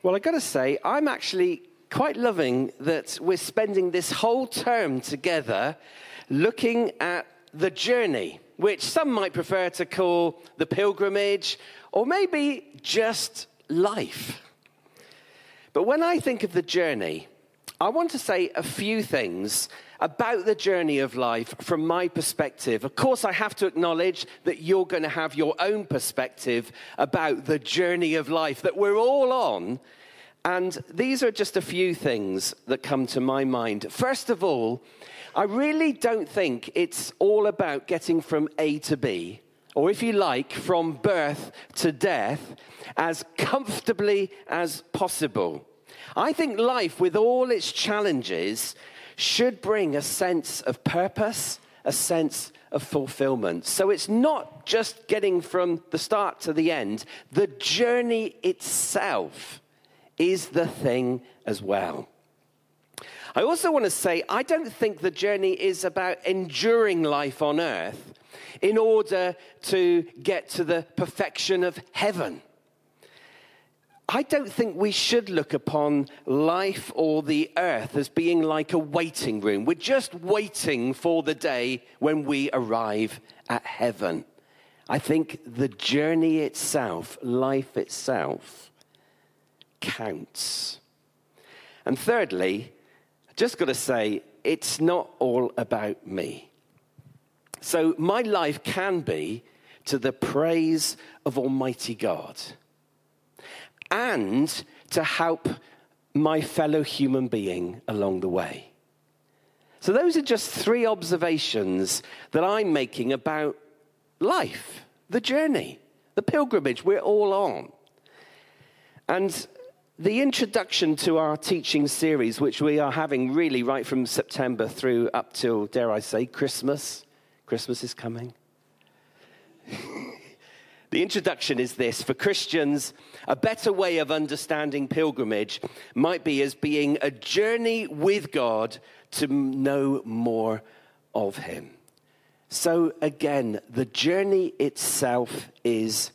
Well, I've got to say, I'm actually quite loving that we're spending this whole term together looking at the journey, which some might prefer to call the pilgrimage, or maybe just life. But when I think of the journey, I want to say a few things about the journey of life from my perspective. Of course, I have to acknowledge that you're going to have your own perspective about the journey of life that we're all on. And these are just a few things that come to my mind. First of all, I really don't think it's all about getting from A to B, or if you like, from birth to death, as comfortably as possible. I think life, with all its challenges, should bring a sense of purpose, a sense of fulfillment. So it's not just getting from the start to the end, the journey itself is the thing as well. I also want to say, I don't think the journey is about enduring life on earth in order to get to the perfection of heaven. I don't think we should look upon life or the earth as being like a waiting room. We're just waiting for the day when we arrive at heaven. I think the journey itself, life itself, counts. And thirdly, I just got to say, it's not all about me. So my life can be to the praise of Almighty God and to help my fellow human being along the way. So, those are just three observations that I'm making about life, the journey, the pilgrimage we're all on. And the introduction to our teaching series, which we are having really right from September through up till, dare I say, Christmas. Christmas is coming. The introduction is this for Christians, a better way of understanding pilgrimage might be as being a journey with God to know more of Him. So, again, the journey itself is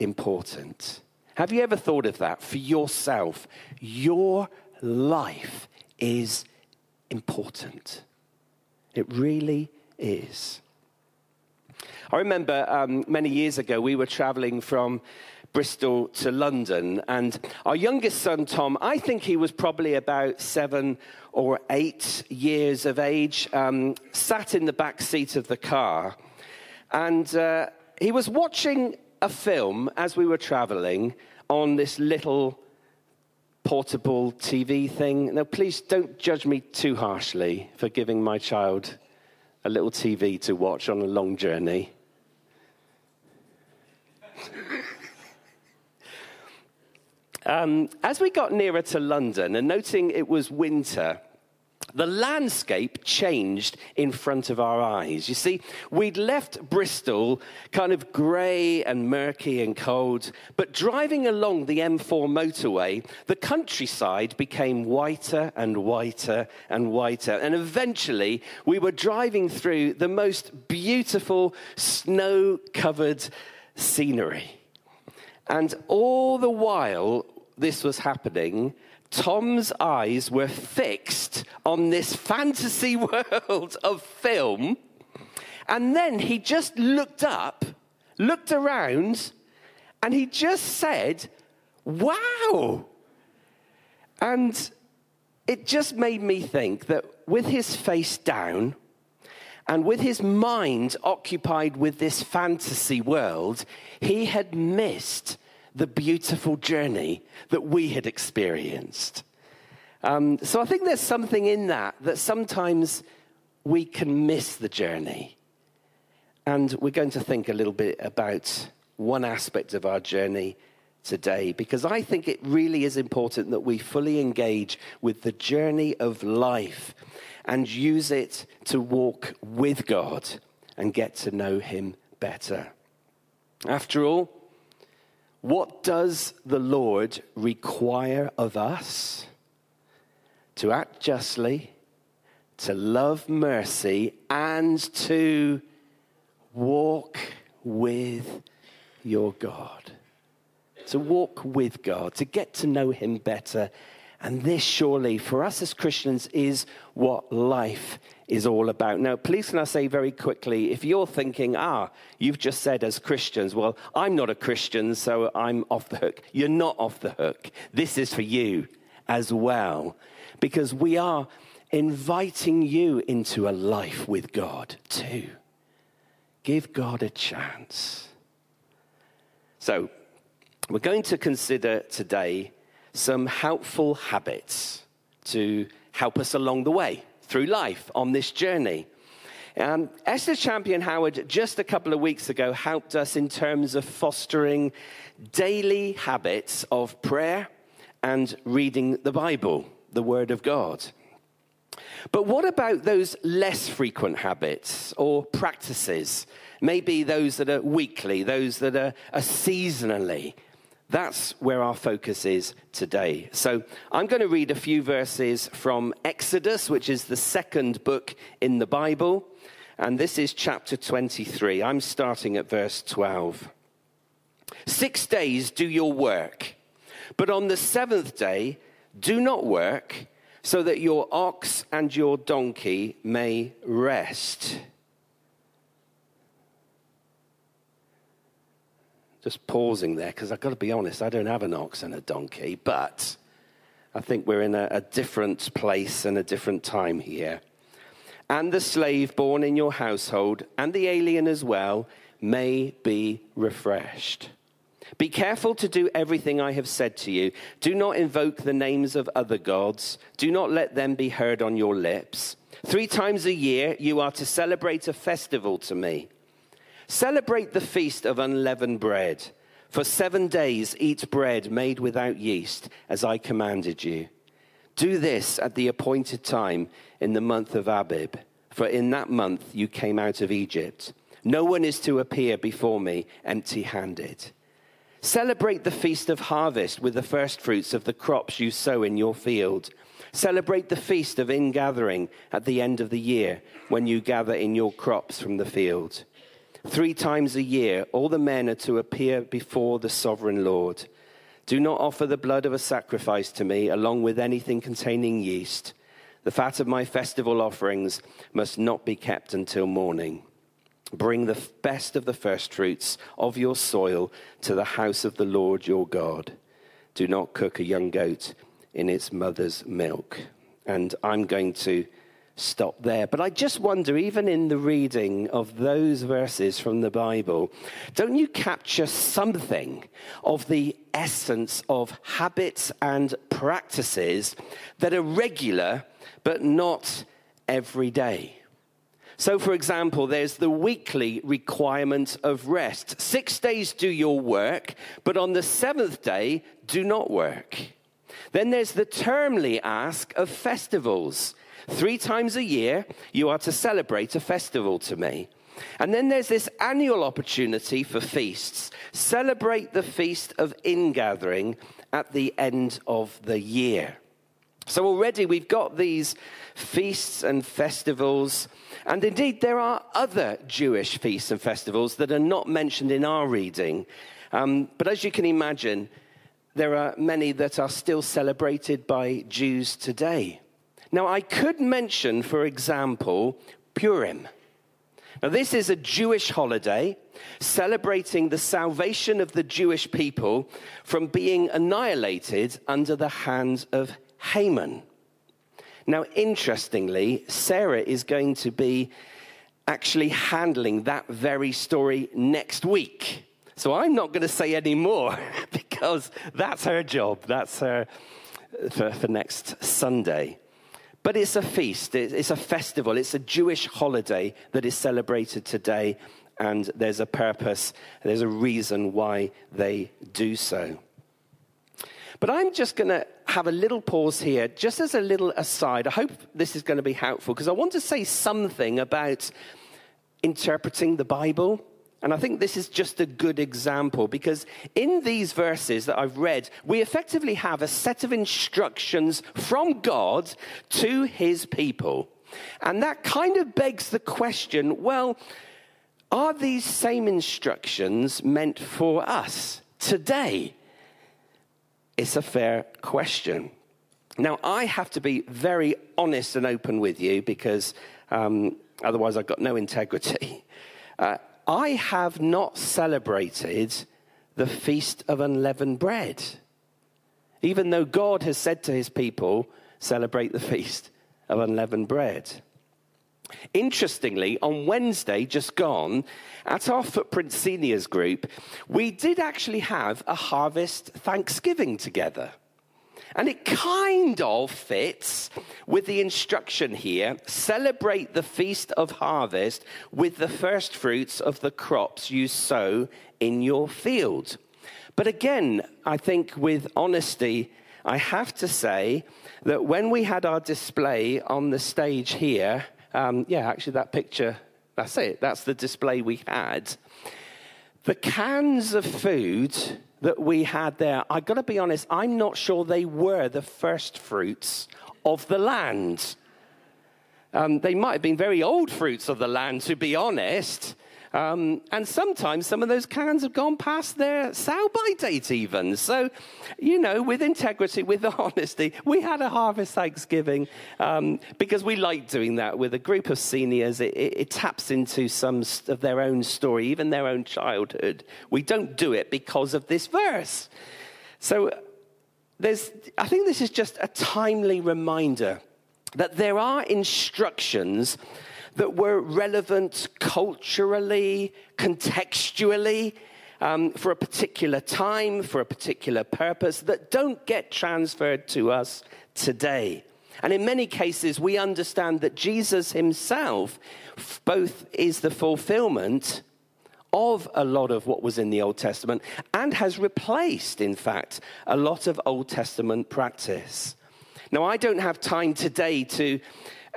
important. Have you ever thought of that for yourself? Your life is important. It really is. I remember um, many years ago, we were traveling from Bristol to London, and our youngest son, Tom, I think he was probably about seven or eight years of age, um, sat in the back seat of the car, and uh, he was watching a film as we were traveling on this little portable TV thing. Now, please don't judge me too harshly for giving my child a little TV to watch on a long journey. um, as we got nearer to London and noting it was winter, the landscape changed in front of our eyes. You see, we'd left Bristol kind of grey and murky and cold, but driving along the M4 motorway, the countryside became whiter and whiter and whiter. And eventually, we were driving through the most beautiful snow covered scenery. And all the while this was happening, Tom's eyes were fixed on this fantasy world of film. And then he just looked up, looked around, and he just said, Wow! And it just made me think that with his face down, and with his mind occupied with this fantasy world, he had missed the beautiful journey that we had experienced. Um, so I think there's something in that, that sometimes we can miss the journey. And we're going to think a little bit about one aspect of our journey today because I think it really is important that we fully engage with the journey of life and use it to walk with God and get to know Him better. After all, what does the Lord require of us? To act justly, to love mercy, and to walk with your God. to walk with God, to get to know Him better. And this, surely, for us as Christians, is what life is all about. Now, please can I say very quickly if you're thinking, ah, you've just said as Christians, well, I'm not a Christian, so I'm off the hook. You're not off the hook. This is for you as well, because we are inviting you into a life with God too. Give God a chance. So, we're going to consider today some helpful habits to help us along the way through life on this journey. Um, Esther Champion Howard, just a couple of weeks ago, helped us in terms of fostering daily habits of prayer and reading the Bible, the Word of God. But what about those less frequent habits or practices? Maybe those that are weekly, those that are, are seasonally. That's where our focus is today. So I'm going to read a few verses from Exodus, which is the second book in the Bible. And this is chapter 23. I'm starting at verse 12. Six days do your work, but on the seventh day do not work, so that your ox and your donkey may rest. Just pausing there because I've got to be honest, I don't have an ox and a donkey, but I think we're in a, a different place and a different time here. And the slave born in your household and the alien as well may be refreshed. Be careful to do everything I have said to you. Do not invoke the names of other gods. Do not let them be heard on your lips. Three times a year you are to celebrate a festival to me. Celebrate the feast of unleavened bread. For seven days eat bread made without yeast, as I commanded you. Do this at the appointed time in the month of Abib, for in that month you came out of Egypt. No one is to appear before me empty handed. Celebrate the feast of harvest with the firstfruits of the crops you sow in your field. Celebrate the feast of ingathering at the end of the year when you gather in your crops from the field. Three times a year, all the men are to appear before the sovereign Lord. Do not offer the blood of a sacrifice to me, along with anything containing yeast. The fat of my festival offerings must not be kept until morning. Bring the best of the first fruits of your soil to the house of the Lord your God. Do not cook a young goat in its mother's milk. And I'm going to stop there. But I just wonder, even in the reading of those verses from the Bible, don't you capture something of the essence of habits and practices that are regular but not every day? So, for example, there's the weekly requirement of rest. Six days do your work, but on the seventh day, do not work. Then there's the termly ask of festivals. Three times a year, you are to celebrate a festival to me. And then there's this annual opportunity for feasts. Celebrate the feast of ingathering at the end of the year. So already we've got these feasts and festivals. And indeed, there are other Jewish feasts and festivals that are not mentioned in our reading. Um, but as you can imagine, there are many that are still celebrated by Jews today. Now, I could mention, for example, Purim. Now, this is a Jewish holiday celebrating the salvation of the Jewish people from being annihilated under the hands of Haman. Now, interestingly, Sarah is going to be actually handling that very story next week. So I'm not going to say any more because that's her job. That's her for, for next Sunday. But it's a feast, it's a festival, it's a Jewish holiday that is celebrated today, and there's a purpose, there's a reason why they do so. But I'm just going to have a little pause here, just as a little aside. I hope this is going to be helpful because I want to say something about interpreting the Bible and I think this is just a good example because in these verses that I've read, we effectively have a set of instructions from God to his people. And that kind of begs the question well, are these same instructions meant for us today? it's a fair question. Now, I have to be very honest and open with you because um, otherwise I've got no integrity. Uh, I have not celebrated the Feast of Unleavened Bread, even though God has said to his people, celebrate the Feast of Unleavened Bread. Interestingly, on Wednesday, just gone, at our Footprint Seniors group, we did actually have a harvest Thanksgiving together. And it kind of fits with the instruction here celebrate the feast of harvest with the first fruits of the crops you sow in your field. But again, I think with honesty, I have to say that when we had our display on the stage here, um, yeah, actually, that picture, that's it. That's the display we had. The cans of food that we had there, I've got to be honest, I'm not sure they were the first fruits of the land. Um, they might have been very old fruits of the land, to be honest. Um, and sometimes some of those cans have gone past their sell by date, even. So, you know, with integrity, with honesty, we had a harvest Thanksgiving um, because we like doing that with a group of seniors. It, it, it taps into some of their own story, even their own childhood. We don't do it because of this verse. So, there's, I think this is just a timely reminder that there are instructions that were relevant culturally, contextually, um, for a particular time, for a particular purpose, that don't get transferred to us today. And in many cases, we understand that Jesus himself both is the fulfillment of a lot of what was in the Old Testament and has replaced, in fact, a lot of Old Testament practice. Now, I don't have time today to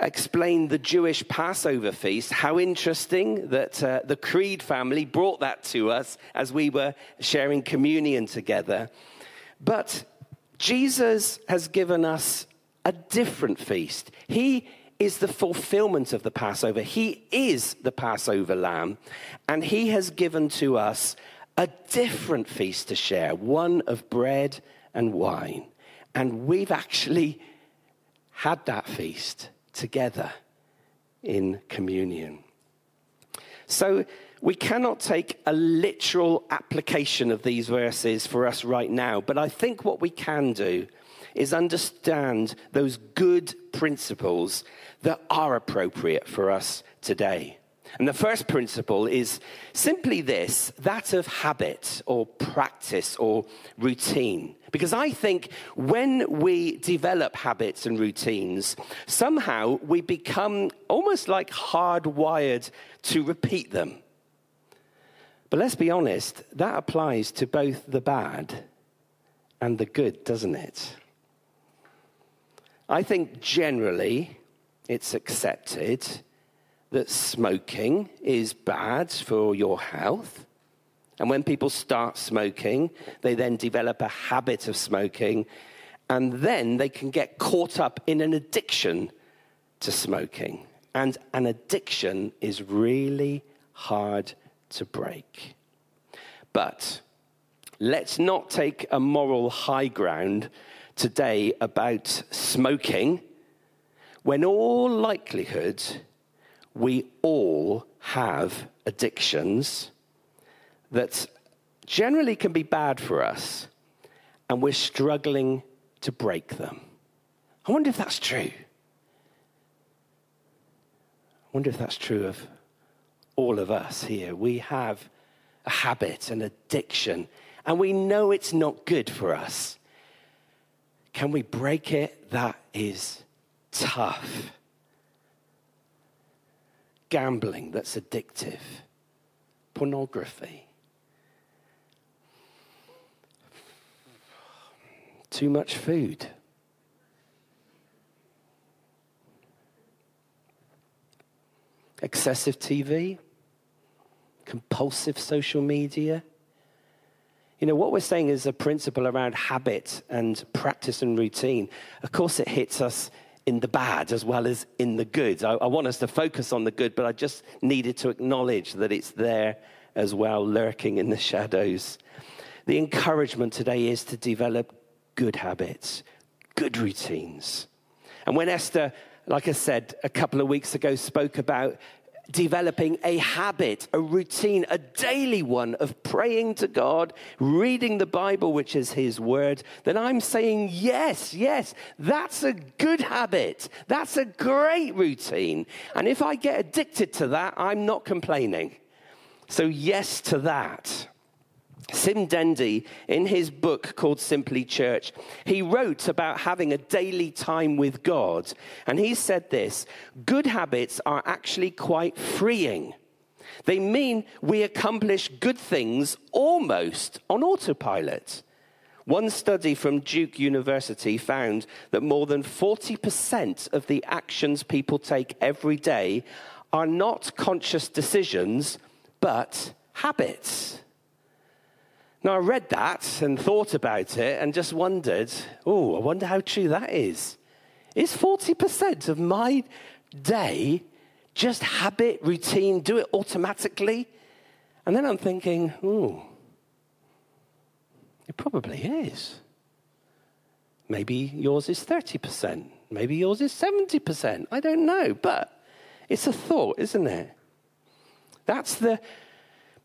explain the Jewish Passover feast. How interesting that uh, the Creed family brought that to us as we were sharing communion together. But Jesus has given us a different feast. He is the fulfillment of the Passover. He is the Passover lamb, and he has given to us a different feast to share, one of bread and wine. And we've actually had that feast together in communion. So we cannot take a literal application of these verses for us right now, but I think what we can do is understand those good principles that are appropriate for us today. And the first principle is simply this that of habit or practice or routine. Because I think when we develop habits and routines, somehow we become almost like hardwired to repeat them. But let's be honest, that applies to both the bad and the good, doesn't it? I think generally it's accepted that smoking is bad for your health. And when people start smoking, they then develop a habit of smoking, and then they can get caught up in an addiction to smoking. And an addiction is really hard to break. But let's not take a moral high ground today about smoking when all likelihood we all have addictions that generally can be bad for us, and we're struggling to break them. I wonder if that's true. I wonder if that's true of all of us here. We have a habit, an addiction, and we know it's not good for us. Can we break it? That is tough gambling that's addictive, pornography, too much food. Excessive TV, compulsive social media. You know, what we're saying is a principle around habit and practice and routine. Of course, it hits us in the bad as well as in the good. I, I, want us to focus on the good, but I just needed to acknowledge that it's there as well, lurking in the shadows. The encouragement today is to develop good habits, good routines. And when Esther, like I said a couple of weeks ago, spoke about developing a habit, a routine, a daily one of praying to God, reading the Bible, which is His Word, then I'm saying, yes, yes, that's a good habit. That's a great routine. And if I get addicted to that, I'm not complaining. So, yes to that. Sim Dendy, in his book called Simply Church, he wrote about having a daily time with God. And he said this good habits are actually quite freeing. They mean we accomplish good things almost on autopilot. One study from Duke University found that more than 40% of the actions people take every day are not conscious decisions, but habits. Now, I read that and thought about it and just wondered, oh, I wonder how true that is. Is 40% of my day just habit, routine, do it automatically? And then I'm thinking, oh, it probably is. Maybe yours is 30%. Maybe yours is 70%. I don't know. But it's a thought, isn't it? That's the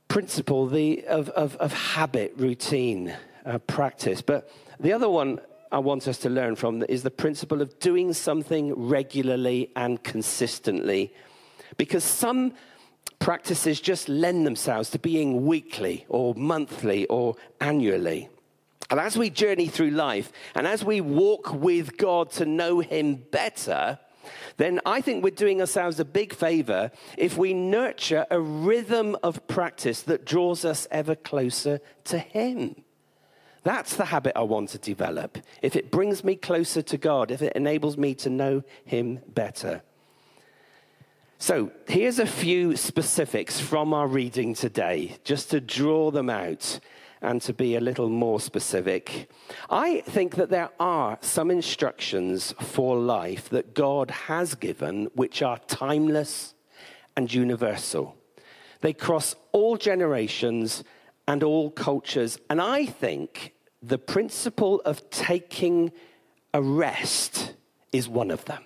principle the, of, of, of habit, routine, uh, practice. But the other one I want us to learn from is the principle of doing something regularly and consistently. Because some practices just lend themselves to being weekly or monthly or annually. And as we journey through life and as we walk with God to know Him better, then I think we're doing ourselves a big favor if we nurture a rhythm of practice that draws us ever closer to Him. That's the habit I want to develop. If it brings me closer to God, if it enables me to know Him better. So, here's a few specifics from our reading today, just to draw them out and to be a little more specific, I think that there are some instructions for life that God has given which are timeless and universal. They cross all generations and all cultures. And I think the principle of taking a rest is one of them.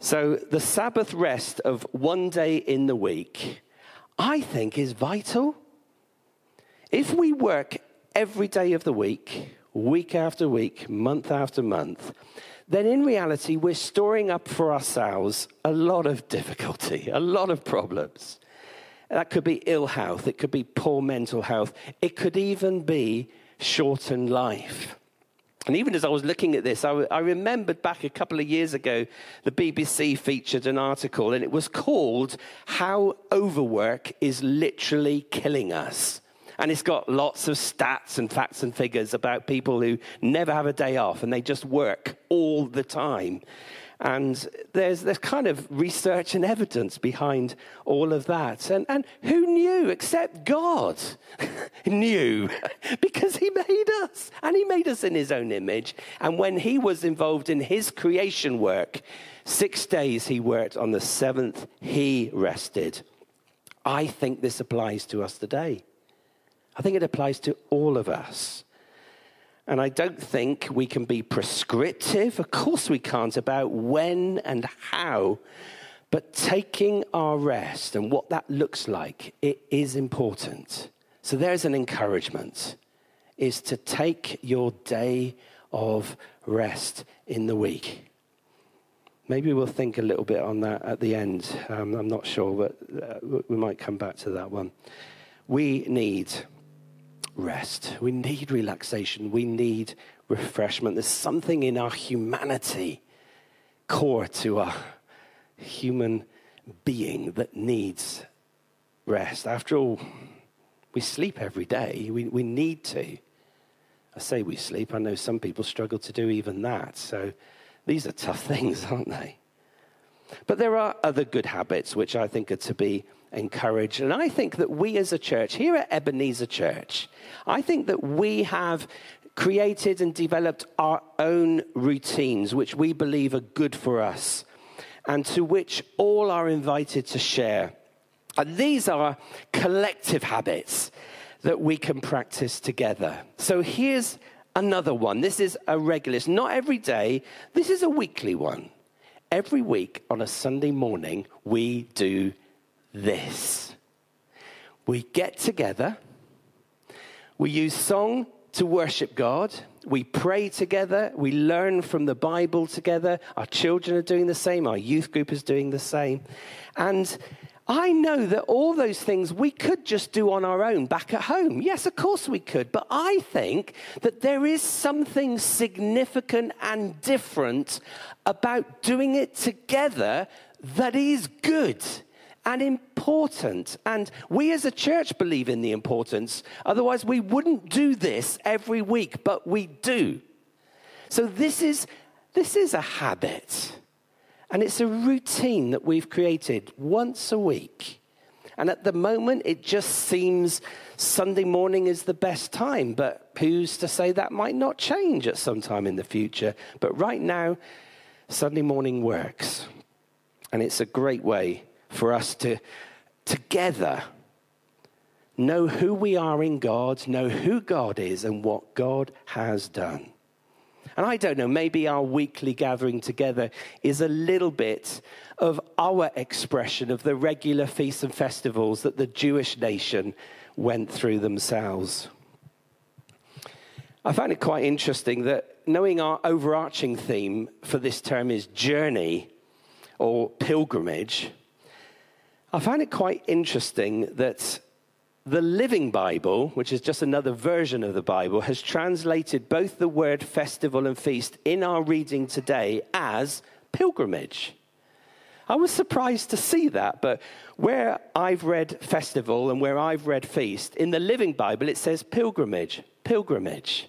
So, the Sabbath rest of one day in the week, I think, is vital if we work every day of the week, week after week, month after month, then in reality, we're storing up for ourselves a lot of difficulty, a lot of problems. That could be ill health, it could be poor mental health, it could even be shortened life. And even as I was looking at this, I, I remembered back a couple of years ago, the BBC featured an article, and it was called How Overwork is Literally Killing Us. And it's got lots of stats and facts and figures about people who never have a day off and they just work all the time. And there's, there's kind of research and evidence behind all of that. And, and who knew except God knew because He made us and He made us in His own image. And when He was involved in His creation work, six days He worked, on the seventh, He rested. I think this applies to us today. I think it applies to all of us. And I don't think we can be prescriptive, of course we can't, about when and how. But taking our rest and what that looks like, it is important. So there's an encouragement, is to take your day of rest in the week. Maybe we'll think a little bit on that at the end. Um, I'm not sure, but uh, we might come back to that one. We need rest. We need relaxation. We need refreshment. There's something in our humanity, core to our human being, that needs rest. After all, we sleep every day. We, we need to. I say we sleep. I know some people struggle to do even that. So these are tough things, aren't they? But there are other good habits which I think are to be encouraged. And I think that we as a church, here at Ebenezer Church, I think that we have created and developed our own routines, which we believe are good for us, and to which all are invited to share. And these are collective habits that we can practice together. So here's another one. This is a regular, it's not every day, this is a weekly one. Every week on a Sunday morning, we do this. We get together, we use song to worship God, we pray together, we learn from the Bible together. Our children are doing the same, our youth group is doing the same. And I know that all those things we could just do on our own back at home. Yes, of course we could. But I think that there is something significant and different about doing it together that is good and important. And we as a church believe in the importance. Otherwise, we wouldn't do this every week, but we do. So this is, this is a habit. And it's a routine that we've created once a week. And at the moment, it just seems Sunday morning is the best time. But who's to say that might not change at some time in the future? But right now, Sunday morning works. And it's a great way for us to together know who we are in God, know who God is, and what God has done. And I don't know, maybe our weekly gathering together is a little bit of our expression of the regular feasts and festivals that the Jewish nation went through themselves. I find it quite interesting that knowing our overarching theme for this term is journey or pilgrimage, I find it quite interesting that the Living Bible, which is just another version of the Bible, has translated both the word festival and feast in our reading today as pilgrimage. I was surprised to see that, but where I've read festival and where I've read feast, in the Living Bible it says pilgrimage, pilgrimage.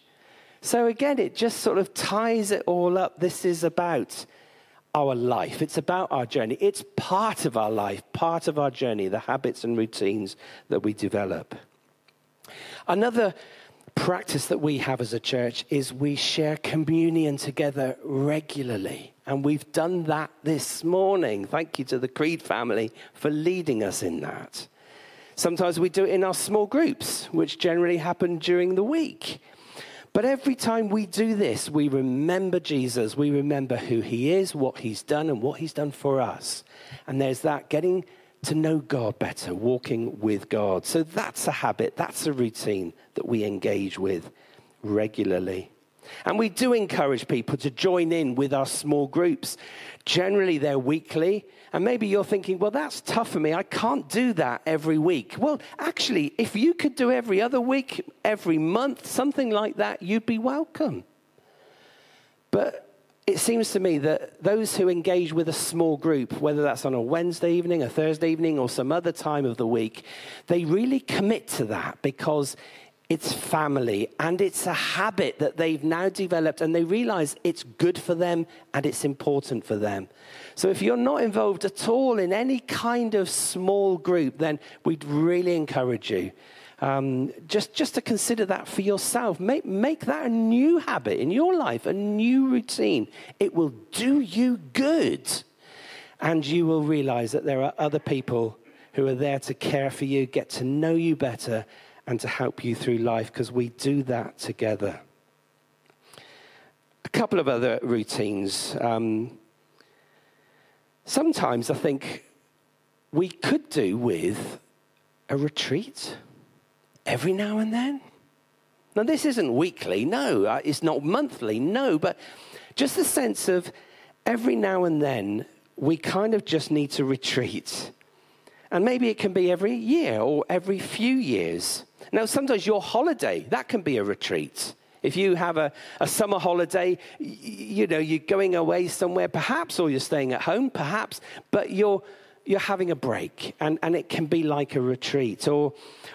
So again, it just sort of ties it all up. This is about our life. It's about our journey. It's part of our life, part of our journey, the habits and routines that we develop. Another practice that we have as a church is we share communion together regularly. And we've done that this morning. Thank you to the Creed family for leading us in that. Sometimes we do it in our small groups, which generally happen during the week. But every time we do this, we remember Jesus. We remember who he is, what he's done, and what he's done for us. And there's that getting to know God better, walking with God. So that's a habit, that's a routine that we engage with regularly. And we do encourage people to join in with our small groups. Generally, they're weekly. And maybe you're thinking, well, that's tough for me. I can't do that every week. Well, actually, if you could do every other week, every month, something like that, you'd be welcome. But it seems to me that those who engage with a small group, whether that's on a Wednesday evening, a Thursday evening, or some other time of the week, they really commit to that because it's family, and it's a habit that they've now developed, and they realize it's good for them and it's important for them. So, if you're not involved at all in any kind of small group, then we'd really encourage you um, just, just to consider that for yourself. Make, make that a new habit in your life, a new routine. It will do you good, and you will realize that there are other people who are there to care for you, get to know you better and to help you through life because we do that together. A couple of other routines. Um, sometimes I think we could do with a retreat every now and then. Now, this isn't weekly, no, uh, it's not monthly, no, but just the sense of every now and then we kind of just need to retreat. And maybe it can be every year or every few years. Now, sometimes your holiday, that can be a retreat. If you have a, a summer holiday, you know, you're going away somewhere, perhaps, or you're staying at home, perhaps, but you're, you're having a break, and, and it can be like a retreat. Or,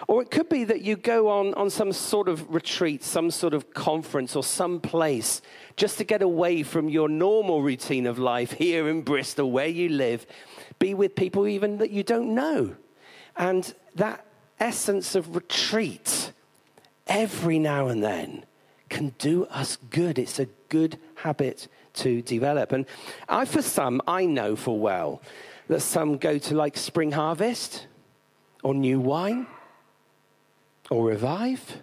or it could be that you go on, on some sort of retreat, some sort of conference, or some place just to get away from your normal routine of life here in Bristol, where you live. Be with people even that you don't know. And that essence of retreat every now and then can do us good. It's a good habit to develop. And I, for some, I know for well that some go to like Spring Harvest or New Wine or Revive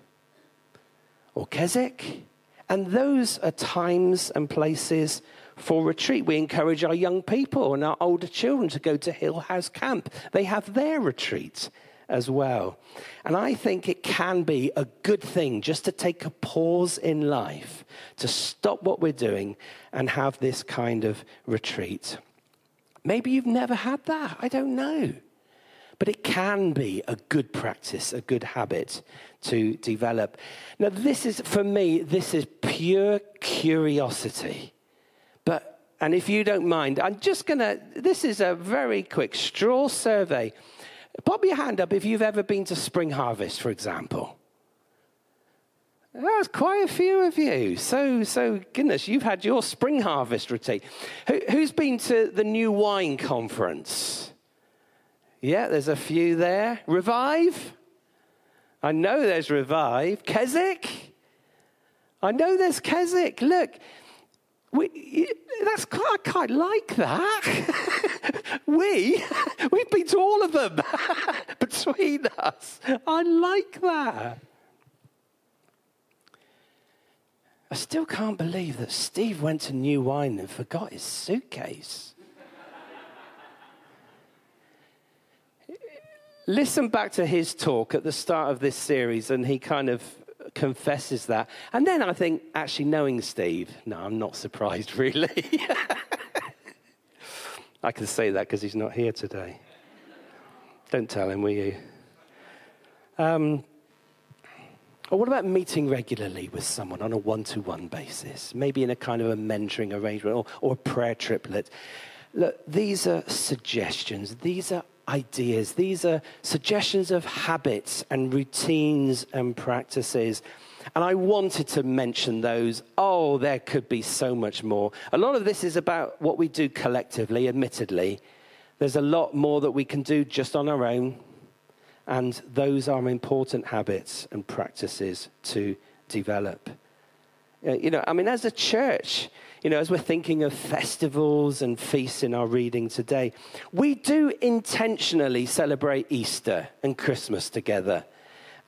or Keswick. And those are times and places for retreat. We encourage our young people and our older children to go to Hill House Camp. They have their retreat as well. And I think it can be a good thing just to take a pause in life, to stop what we're doing and have this kind of retreat. Maybe you've never had that. I don't know. But it can be a good practice, a good habit to develop. Now, this is, for me, this is pure curiosity. And if you don't mind, I'm just going to, this is a very quick straw survey. Pop your hand up if you've ever been to Spring Harvest, for example. That's quite a few of you. So, so goodness, you've had your Spring Harvest retreat. Who, who's been to the New Wine Conference? Yeah, there's a few there. Revive? I know there's Revive. Keswick? I know there's Keswick. Look, we, that's I quite like that. we, we've been to all of them between us. I like that. I still can't believe that Steve went to New Wine and forgot his suitcase. Listen back to his talk at the start of this series, and he kind of confesses that. And then I think, actually, knowing Steve, no, I'm not surprised really. I can say that because he's not here today. Don't tell him, will you? Um, or what about meeting regularly with someone on a one to one basis? Maybe in a kind of a mentoring arrangement or, or a prayer triplet. Look, these are suggestions, these are ideas. These are suggestions of habits and routines and practices. And I wanted to mention those. Oh, there could be so much more. A lot of this is about what we do collectively, admittedly. There's a lot more that we can do just on our own. And those are important habits and practices to develop. Uh, you know, I mean, as a church, you know, as we're thinking of festivals and feasts in our reading today, we do intentionally celebrate Easter and Christmas together.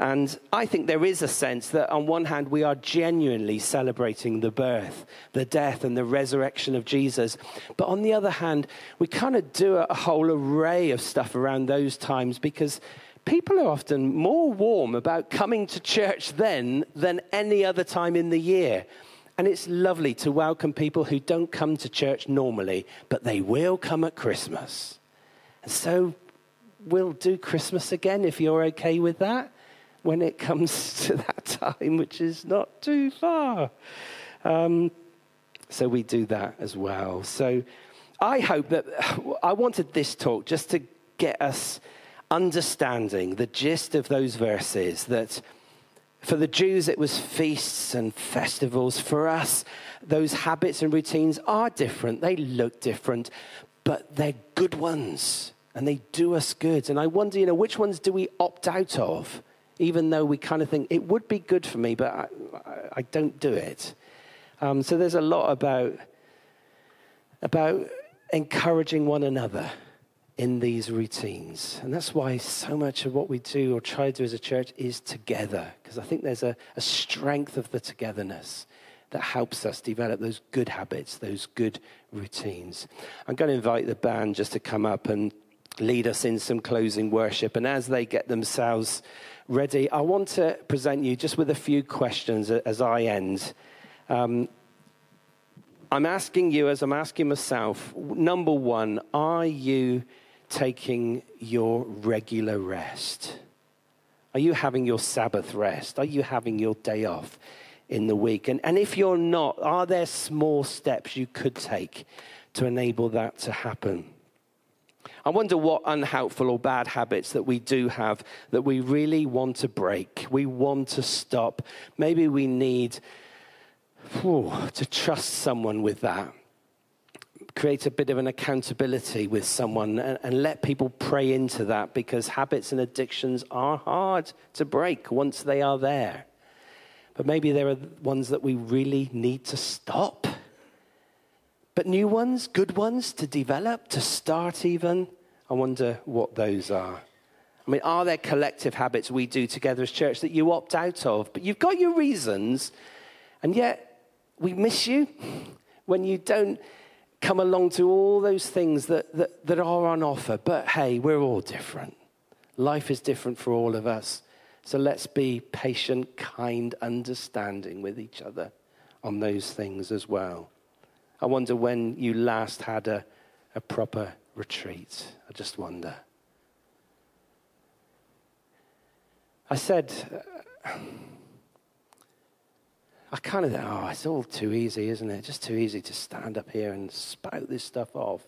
And I think there is a sense that, on one hand, we are genuinely celebrating the birth, the death, and the resurrection of Jesus. But on the other hand, we kind of do a whole array of stuff around those times because people are often more warm about coming to church then than any other time in the year. And it's lovely to welcome people who don't come to church normally, but they will come at Christmas. And so we'll do Christmas again if you're okay with that when it comes to that time, which is not too far. Um, so we do that as well. So I hope that I wanted this talk just to get us understanding the gist of those verses that for the Jews, it was feasts and festivals. For us, those habits and routines are different. They look different, but they're good ones and they do us good. And I wonder, you know, which ones do we opt out of, even though we kind of think it would be good for me, but I, I don't do it. Um, so there's a lot about, about encouraging one another in these routines. And that's why so much of what we do or try to do as a church is together, because I think there's a, a, strength of the togetherness that helps us develop those good habits, those good routines. I'm going to invite the band just to come up and lead us in some closing worship. And as they get themselves ready, I want to present you just with a few questions as I end. Um, I'm asking you, as I'm asking myself, number one, are you taking your regular rest? Are you having your Sabbath rest? Are you having your day off in the week? And, and if you're not, are there small steps you could take to enable that to happen? I wonder what unhelpful or bad habits that we do have that we really want to break. We want to stop. Maybe we need whew, to trust someone with that create a bit of an accountability with someone and, and, let people pray into that because habits and addictions are hard to break once they are there. But maybe there are ones that we really need to stop. But new ones, good ones to develop, to start even. I wonder what those are. I mean, are there collective habits we do together as church that you opt out of? But you've got your reasons, and yet we miss you when you don't come along to all those things that, that, that are on offer. But hey, we're all different. Life is different for all of us. So let's be patient, kind, understanding with each other on those things as well. I wonder when you last had a, a proper retreat. I just wonder. I said, uh, I kind of, oh, it's all too easy, isn't it? Just too easy to stand up here and spout this stuff off.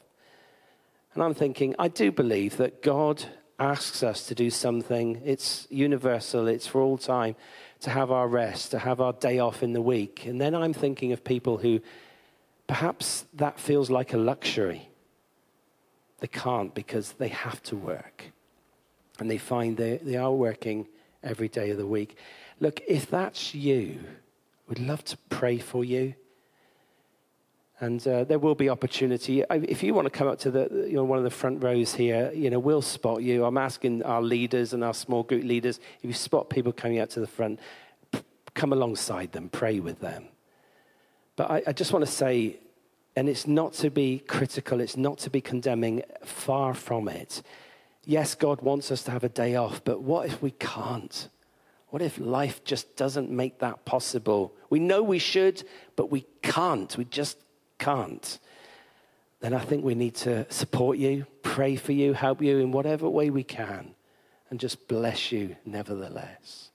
And I'm thinking, I do believe that God asks us to do something. It's universal, it's for all time, to have our rest, to have our day off in the week. And then I'm thinking of people who perhaps that feels like a luxury. They can't because they have to work. And they find they, they are working every day of the week. Look, if that's you, We'd love to pray for you. And uh, there will be opportunity. If you want to come up to the, you know, one of the front rows here, you know, we'll spot you. I'm asking our leaders and our small group leaders, if you spot people coming out to the front, come alongside them, pray with them. But I, I just want to say, and it's not to be critical, it's not to be condemning, far from it. Yes, God wants us to have a day off, but what if we can't? What if life just doesn't make that possible? We know we should, but we can't. We just can't. Then I think we need to support you, pray for you, help you in whatever way we can, and just bless you nevertheless.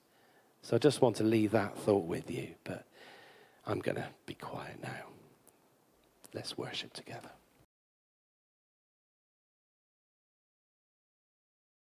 So I just want to leave that thought with you, but I'm going to be quiet now. Let's worship together.